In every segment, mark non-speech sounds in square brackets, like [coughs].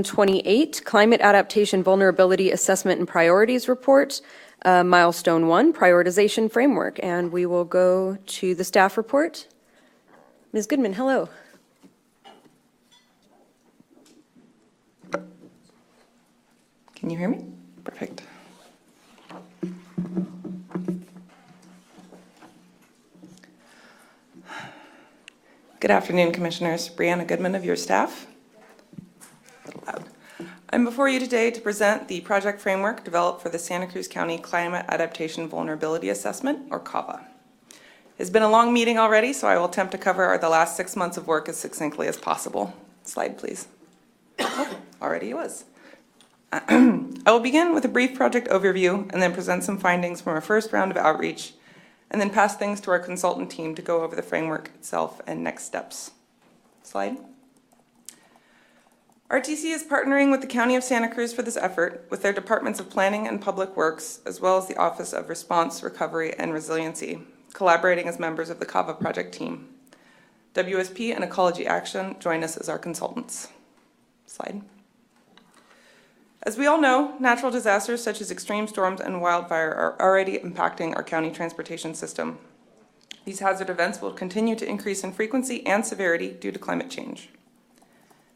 28, Climate Adaptation Vulnerability Assessment and Priorities Report, uh, Milestone 1, Prioritization Framework. And we will go to the staff report. Ms. Goodman, hello. Can you hear me? Perfect. Good afternoon, Commissioners. Brianna Goodman of your staff. I'm before you today to present the project framework developed for the Santa Cruz County Climate Adaptation Vulnerability Assessment, or CAVA. It's been a long meeting already, so I will attempt to cover the last six months of work as succinctly as possible. Slide, please. [coughs] Already it was. [clears throat] I will begin with a brief project overview and then present some findings from our first round of outreach, and then pass things to our consultant team to go over the framework itself and next steps. Slide. RTC is partnering with the County of Santa Cruz for this effort with their departments of planning and public works, as well as the Office of Response, Recovery, and Resiliency, collaborating as members of the CAVA project team. WSP and Ecology Action join us as our consultants. Slide. As we all know, natural disasters such as extreme storms and wildfire are already impacting our county transportation system. These hazard events will continue to increase in frequency and severity due to climate change.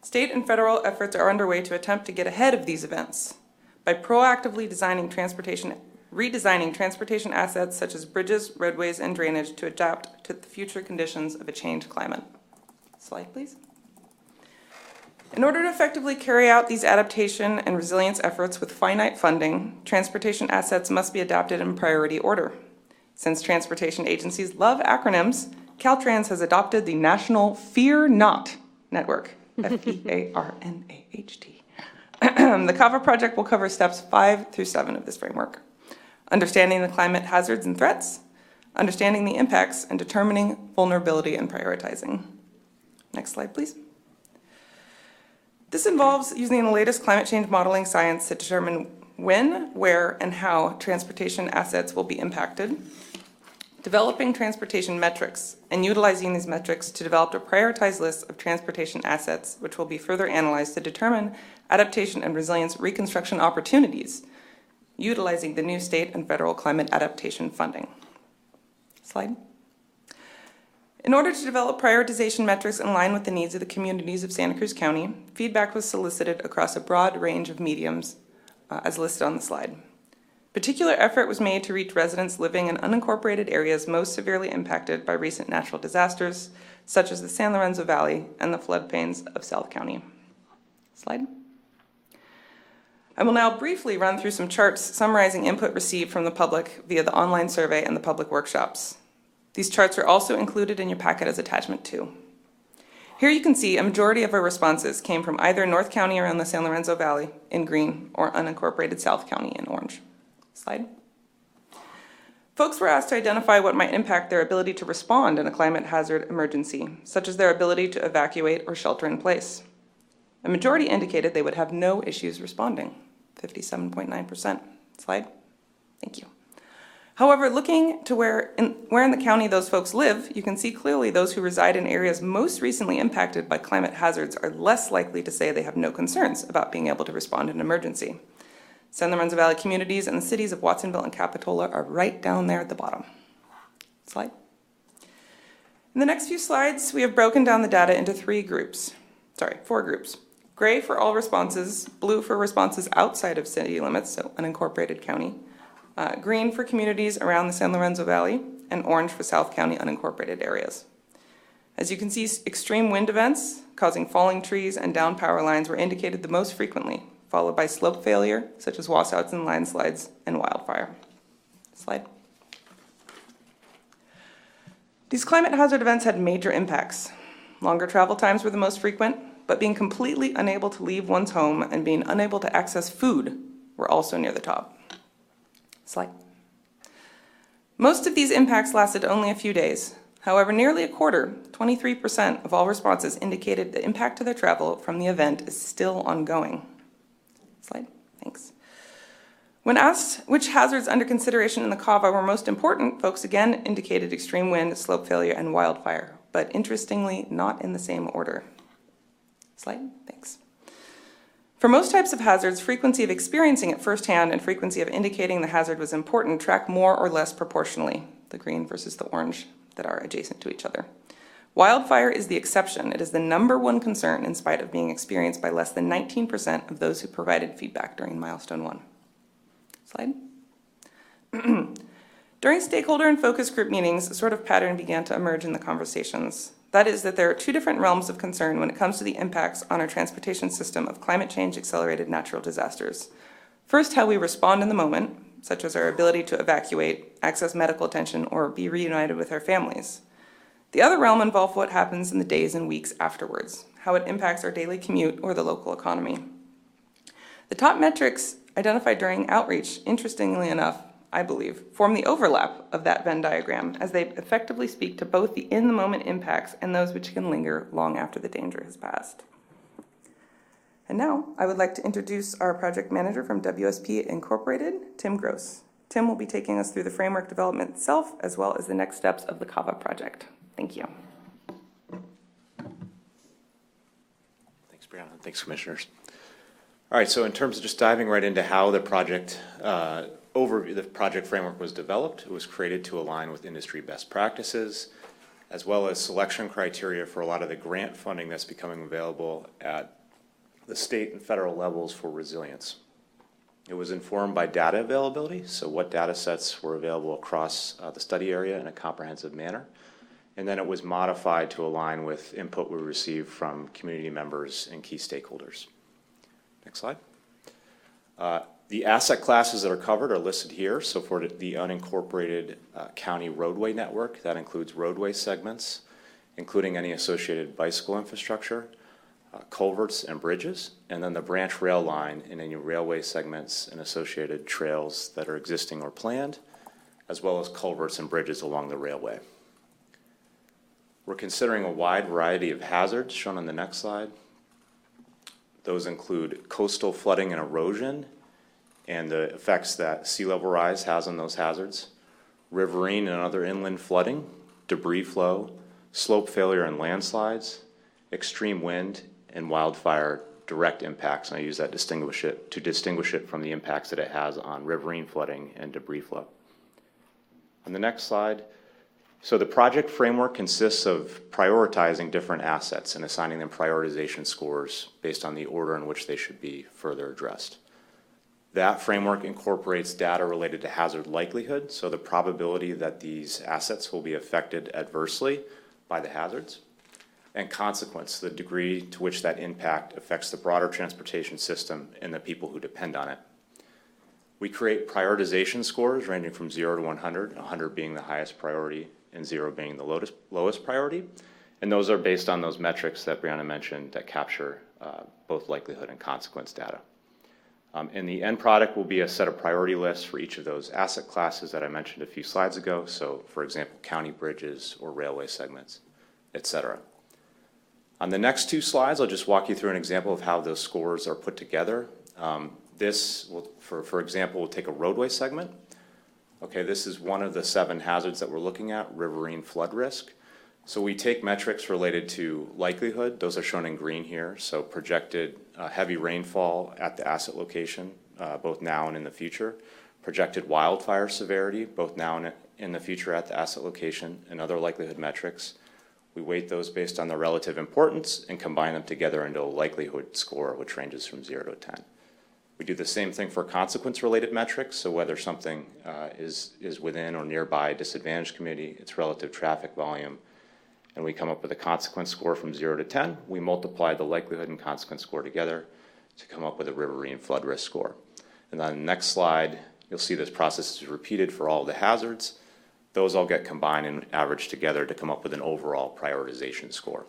State and federal efforts are underway to attempt to get ahead of these events by proactively designing transportation, redesigning transportation assets such as bridges, roadways, and drainage to adapt to the future conditions of a changed climate. Slide, please. In order to effectively carry out these adaptation and resilience efforts with finite funding, transportation assets must be adapted in priority order. Since transportation agencies love acronyms, Caltrans has adopted the National Fear Not Network, F E A R N A H T. [clears throat] The CAVA project will cover steps five through seven of this framework understanding the climate hazards and threats, understanding the impacts, and determining vulnerability and prioritizing. Next slide, please. This involves using the latest climate change modeling science to determine when, where, and how transportation assets will be impacted, developing transportation metrics, and utilizing these metrics to develop a prioritized list of transportation assets, which will be further analyzed to determine adaptation and resilience reconstruction opportunities, utilizing the new state and federal climate adaptation funding. Slide. In order to develop prioritization metrics in line with the needs of the communities of Santa Cruz County, feedback was solicited across a broad range of mediums uh, as listed on the slide. Particular effort was made to reach residents living in unincorporated areas most severely impacted by recent natural disasters, such as the San Lorenzo Valley and the floodplains of South County. Slide. I will now briefly run through some charts summarizing input received from the public via the online survey and the public workshops. These charts are also included in your packet as attachment two. Here you can see a majority of our responses came from either North County around the San Lorenzo Valley in green or unincorporated South County in orange. Slide. Folks were asked to identify what might impact their ability to respond in a climate hazard emergency, such as their ability to evacuate or shelter in place. A majority indicated they would have no issues responding, 57.9%. Slide. Thank you. However, looking to where in, where in the county those folks live, you can see clearly those who reside in areas most recently impacted by climate hazards are less likely to say they have no concerns about being able to respond in an emergency. San Lorenzo Valley communities and the cities of Watsonville and Capitola are right down there at the bottom. Slide. In the next few slides, we have broken down the data into three groups. Sorry, four groups. Gray for all responses, blue for responses outside of city limits, so unincorporated county, uh, green for communities around the San Lorenzo Valley, and orange for South County unincorporated areas. As you can see, extreme wind events causing falling trees and down power lines were indicated the most frequently, followed by slope failure, such as washouts and landslides, and wildfire. Slide. These climate hazard events had major impacts. Longer travel times were the most frequent, but being completely unable to leave one's home and being unable to access food were also near the top. Slide. Most of these impacts lasted only a few days. However, nearly a quarter, 23% of all responses indicated the impact to their travel from the event is still ongoing. Slide, thanks. When asked which hazards under consideration in the CAVA were most important, folks again indicated extreme wind, slope failure, and wildfire, but interestingly, not in the same order. Slide, thanks. For most types of hazards, frequency of experiencing it firsthand and frequency of indicating the hazard was important track more or less proportionally, the green versus the orange that are adjacent to each other. Wildfire is the exception. It is the number one concern in spite of being experienced by less than 19% of those who provided feedback during milestone one. Slide. [clears throat] During stakeholder and focus group meetings, a sort of pattern began to emerge in the conversations. That is, that there are two different realms of concern when it comes to the impacts on our transportation system of climate change accelerated natural disasters. First, how we respond in the moment, such as our ability to evacuate, access medical attention, or be reunited with our families. The other realm involves what happens in the days and weeks afterwards, how it impacts our daily commute or the local economy. The top metrics identified during outreach, interestingly enough, I believe, form the overlap of that Venn diagram as they effectively speak to both the in the moment impacts and those which can linger long after the danger has passed. And now I would like to introduce our project manager from WSP Incorporated, Tim Gross. Tim will be taking us through the framework development itself as well as the next steps of the CAVA project. Thank you. Thanks, Brianna. Thanks, commissioners. All right, so in terms of just diving right into how the project uh, over the project framework was developed, it was created to align with industry best practices, as well as selection criteria for a lot of the grant funding that's becoming available at the state and federal levels for resilience. It was informed by data availability, so what data sets were available across uh, the study area in a comprehensive manner. And then it was modified to align with input we received from community members and key stakeholders. Next slide. Uh, the asset classes that are covered are listed here. So for the unincorporated uh, county roadway network, that includes roadway segments, including any associated bicycle infrastructure, uh, culverts and bridges, and then the branch rail line and any railway segments and associated trails that are existing or planned, as well as culverts and bridges along the railway. We're considering a wide variety of hazards shown on the next slide. Those include coastal flooding and erosion and the effects that sea level rise has on those hazards, riverine and other inland flooding, debris flow, slope failure and landslides, extreme wind, and wildfire direct impacts. And I use that distinguish it, to distinguish it from the impacts that it has on riverine flooding and debris flow. On the next slide, so the project framework consists of prioritizing different assets and assigning them prioritization scores based on the order in which they should be further addressed. That framework incorporates data related to hazard likelihood, so the probability that these assets will be affected adversely by the hazards, and consequence, the degree to which that impact affects the broader transportation system and the people who depend on it. We create prioritization scores ranging from 0 to 100, 100 being the highest priority and 0 being the lowest, lowest priority. And those are based on those metrics that Brianna mentioned that capture uh, both likelihood and consequence data. Um, and the end product will be a set of priority lists for each of those asset classes that I mentioned a few slides ago. So, for example, county bridges or railway segments, et cetera. On the next two slides, I'll just walk you through an example of how those scores are put together. Um, this, will, for, for example, will take a roadway segment. Okay, this is one of the seven hazards that we're looking at, riverine flood risk. So we take metrics related to likelihood, those are shown in green here, so projected uh, heavy rainfall at the asset location, uh, both now and in the future, projected wildfire severity, both now and in the future at the asset location, and other likelihood metrics. We weight those based on their relative importance and combine them together into a likelihood score, which ranges from 0 to 10. We do the same thing for consequence-related metrics, so whether something uh, is, is within or nearby a disadvantaged community, its relative traffic volume, and we come up with a consequence score from 0 to 10. We multiply the likelihood and consequence score together to come up with a riverine flood risk score. And on the next slide, you'll see this process is repeated for all the hazards. Those all get combined and averaged together to come up with an overall prioritization score.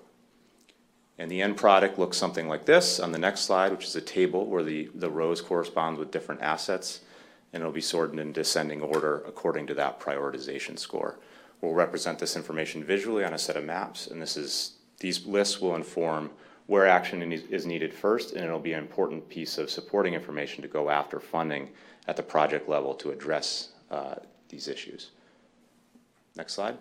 And the end product looks something like this on the next slide, which is a table where the, the rows correspond with different assets, and it'll be sorted in descending order according to that prioritization score. We'll represent this information visually on a set of maps, and this is these lists will inform where action is needed first, and it'll be an important piece of supporting information to go after funding at the project level to address uh, these issues. Next slide.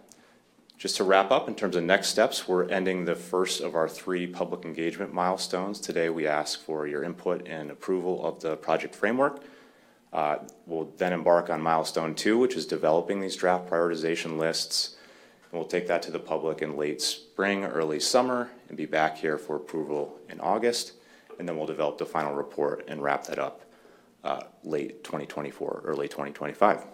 Just to wrap up, in terms of next steps, we're ending the first of our three public engagement milestones. Today, we ask for your input and approval of the project framework. Uh, We'll then embark on milestone two, which is developing these draft prioritization lists. And we'll take that to the public in late spring, early summer, and be back here for approval in August. And then we'll develop the final report and wrap that up uh, late 2024, early 2025.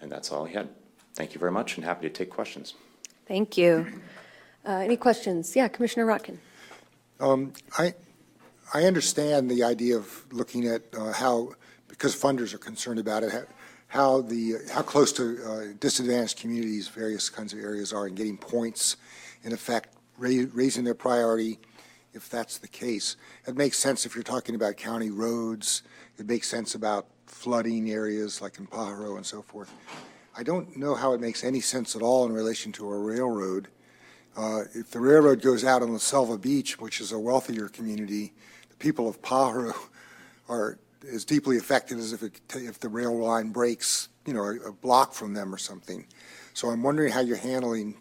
And that's all he had. Thank you very much, and happy to take questions. Thank you. Uh, Any questions? Yeah, Commissioner Rotkin. I, I understand the idea of looking at uh, how, because funders are concerned about it, how- how the, how close to uh, disadvantaged communities various kinds of areas are and getting points, in effect, ra- raising their priority, if that's the case. It makes sense if you're talking about county roads. It makes sense about flooding areas like in Pajaro and so forth. I don't know how it makes any sense at all in relation to a railroad. Uh, If the railroad goes out on La Selva Beach, which is a wealthier community, the people of Pajaro [laughs] are as deeply affected as if it, if the rail line breaks, you know, a a block from them or something. So I'm wondering how you're handling,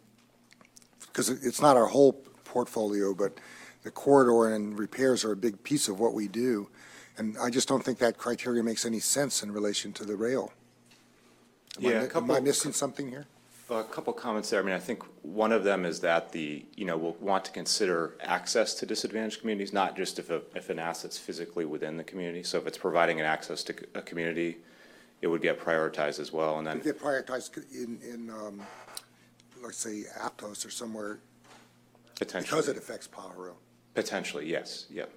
because it's not our whole portfolio, but the corridor and repairs are a big piece of what we do. And I just don't think that criteria makes any sense in relation to the rail. Am I Yeah, a mi- Am I missing something here? A couple comments there. I mean, I think one of them is that the, you know, we'll want to consider access to disadvantaged communities, not just if a, if an asset's physically within the community. So if it's providing an access to a community, it would get prioritized as well. And then, Get prioritized in, in, um, let's say Aptos or somewhere, potentially because potentially, it affects Pajaro. potentially, yes, yep.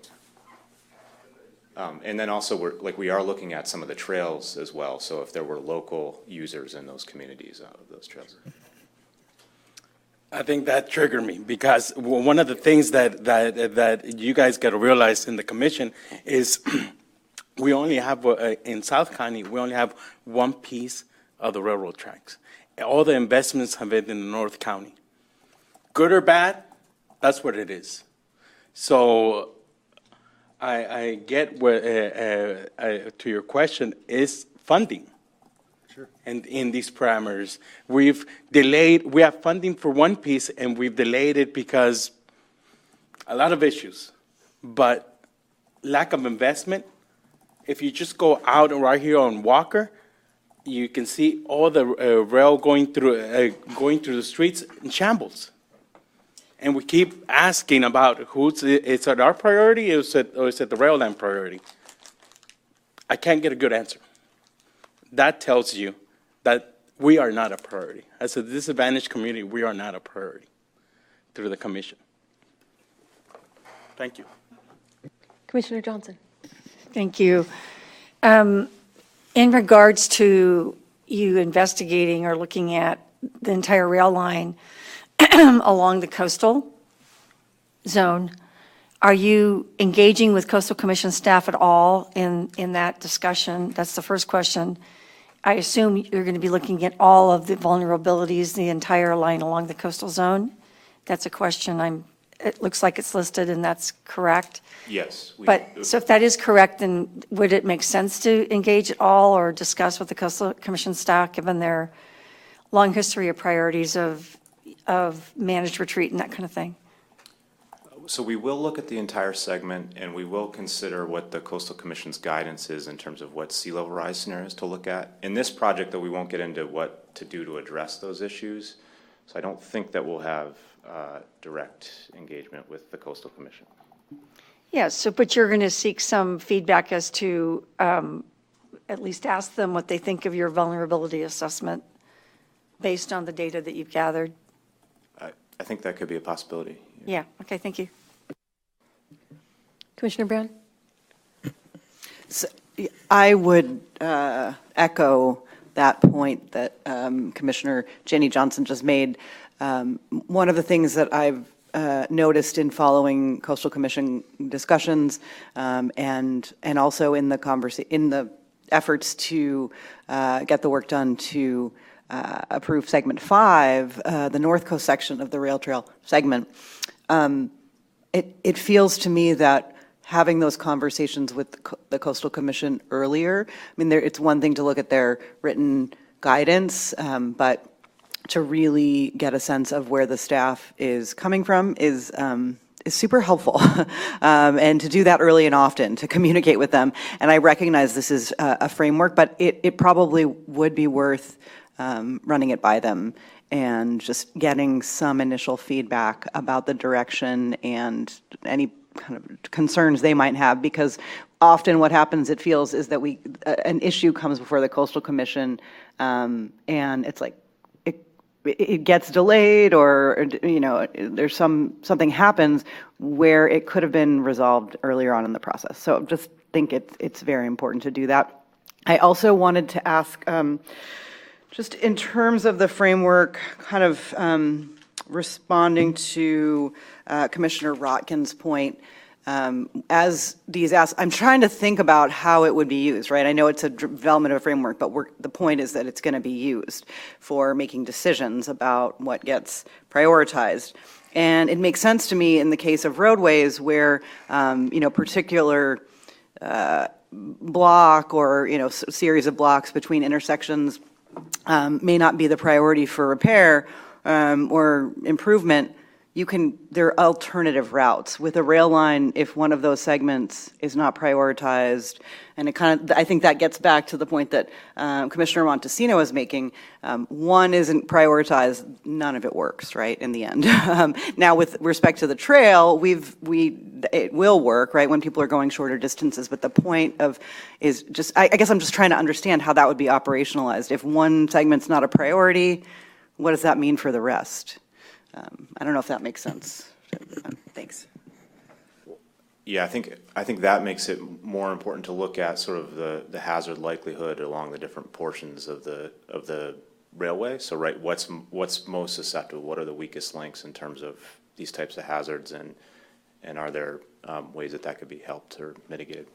Um, and then also, we're, like, we are looking at some of the trails as well. So if there were local users in those communities uh, of those trails. I think that triggered me because one of the things that, that, that you guys got to realize in the commission is [clears throat] we only have, uh, in South County, we only have one piece of the railroad tracks. All the investments have been in North County. Good or bad, that's what it is. So I, I get what, uh, uh, uh, to your question, is funding. Sure. And in these parameters, we've delayed, we have funding for one piece and we've delayed it because a lot of issues. But lack of investment, if you just go out right here on Walker, you can see all the uh, rail going through, uh, going through the streets in shambles. And we keep asking about who's, is it our priority or is it, or is it the rail line priority? I can't get a good answer. That tells you that we are not a priority. As a disadvantaged community, we are not a priority through the commission. Thank you. Commissioner Johnson. Thank you. Um, In regards to you investigating or looking at the entire rail line [clears throat] along the coastal zone, are you engaging with coastal commission staff at all in, in that discussion? That's the first question. I assume you're going to be looking at all of the vulnerabilities, the entire line along the coastal zone? That's a question I'm, it looks like it's listed and that's correct. Yes. we- But, so if that is correct, then would it make sense to engage at all or discuss with the coastal commission staff, given their long history of priorities of, of managed retreat and that kind of thing? So we will look at the entire segment, and we will consider what the coastal commission's guidance is in terms of what sea level rise scenarios to look at. In this project, though, we won't get into what to do to address those issues. So I don't think that we'll have uh, direct engagement with the coastal commission. Yeah, so, but you're going to seek some feedback as to, um, at least ask them what they think of your vulnerability assessment based on the data that you've gathered? I, I think that could be a possibility. Yeah, okay, thank you. Commissioner Brown? I would uh, echo that point that um, Commissioner Jenny Johnson just made. Um, One of the things that I've uh, noticed in following coastal commission discussions um, and, and also in the conversa, in the efforts to uh, get the work done to uh, approve segment five, uh, the North Coast section of the rail trail segment, um, it, it feels to me that having those conversations with the co- the coastal commission earlier, I mean, there, it's one thing to look at their written guidance, um, but to really get a sense of where the staff is coming from is, um, is super helpful. [laughs] um, and to do that early and often, to communicate with them. And I recognize this is a, a framework, but it, it probably would be worth um, running it by them and just getting some initial feedback about the direction and any kind of concerns they might have because often what happens it feels is that we a- an issue comes before the coastal commission um, and it's like it, it gets delayed or you know there's some something happens where it could have been resolved earlier on in the process. So just think it's it's very important to do that. I also wanted to ask um, just in terms of the framework, kind of um, responding to uh, Commissioner Rotkin's point, um, as these asks, I'm trying to think about how it would be used, right? I know it's a development of a framework, but we're, the point is that it's going to be used for making decisions about what gets prioritized. And it makes sense to me in the case of roadways where, um, you know, particular uh, block or, you know, s- series of blocks between intersections um, may not be the priority for repair um, or improvement, you can, there are alternative routes. With a rail line, if one of those segments is not prioritized, and it kind of, I think that gets back to the point that um, Commissioner Montesino is making, um, one isn't prioritized, none of it works, right, in the end. [laughs] Um, Now, with respect to the trail, we've, we, it will work, right, when people are going shorter distances, but the point of, is just, I I guess I'm just trying to understand how that would be operationalized. If one segment's not a priority, what does that mean for the rest? Um, I don't know if that makes sense. Thanks. Yeah, I think, I think that makes it more important to look at sort of the, the hazard likelihood along the different portions of the, of the railway. So, right, what's, what's most susceptible? What are the weakest links in terms of these types of hazards? And, and are there um, ways that that could be helped or mitigated?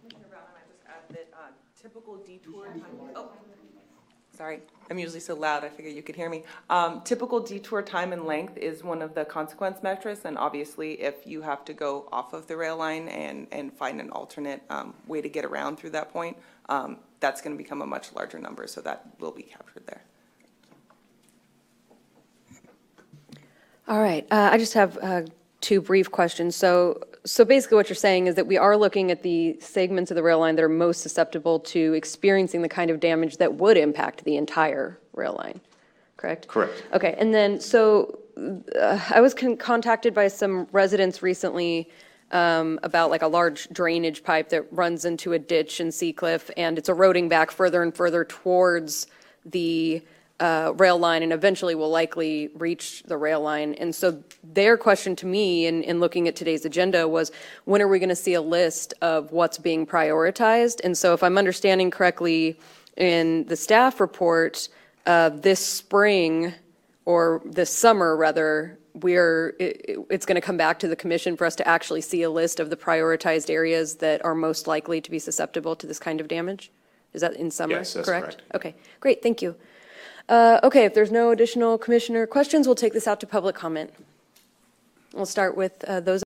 Commissioner Brown, I might just add that uh, typical detour time, oh, sorry, I'm usually so loud, I figured you could hear me. Um, Typical detour time and length is one of the consequence metrics, and obviously, if you have to go off of the rail line and, and find an alternate um, way to get around through that point, um, that's going to become a much larger number, so that will be captured there. All right, uh, I just have uh, two brief questions. So, so basically what you're saying is that we are looking at the segments of the rail line that are most susceptible to experiencing the kind of damage that would impact the entire rail line, correct? Correct. Okay, and then, so uh, I was con- contacted by some residents recently um, about like a large drainage pipe that runs into a ditch in Seacliff, and it's eroding back further and further towards the uh, rail line and eventually will likely reach the rail line. And so their question to me in, in looking at today's agenda was, when are we going to see a list of what's being prioritized? And so if I'm understanding correctly, in the staff report, uh, this spring, or this summer, rather, we're, it, it's going to come back to the commission for us to actually see a list of the prioritized areas that are most likely to be susceptible to this kind of damage? Is that in summer. Yes, that's correct. Okay, great, thank you. Uh, Okay, if there's no additional commissioner questions, we'll take this out to public comment. We'll start with uh, those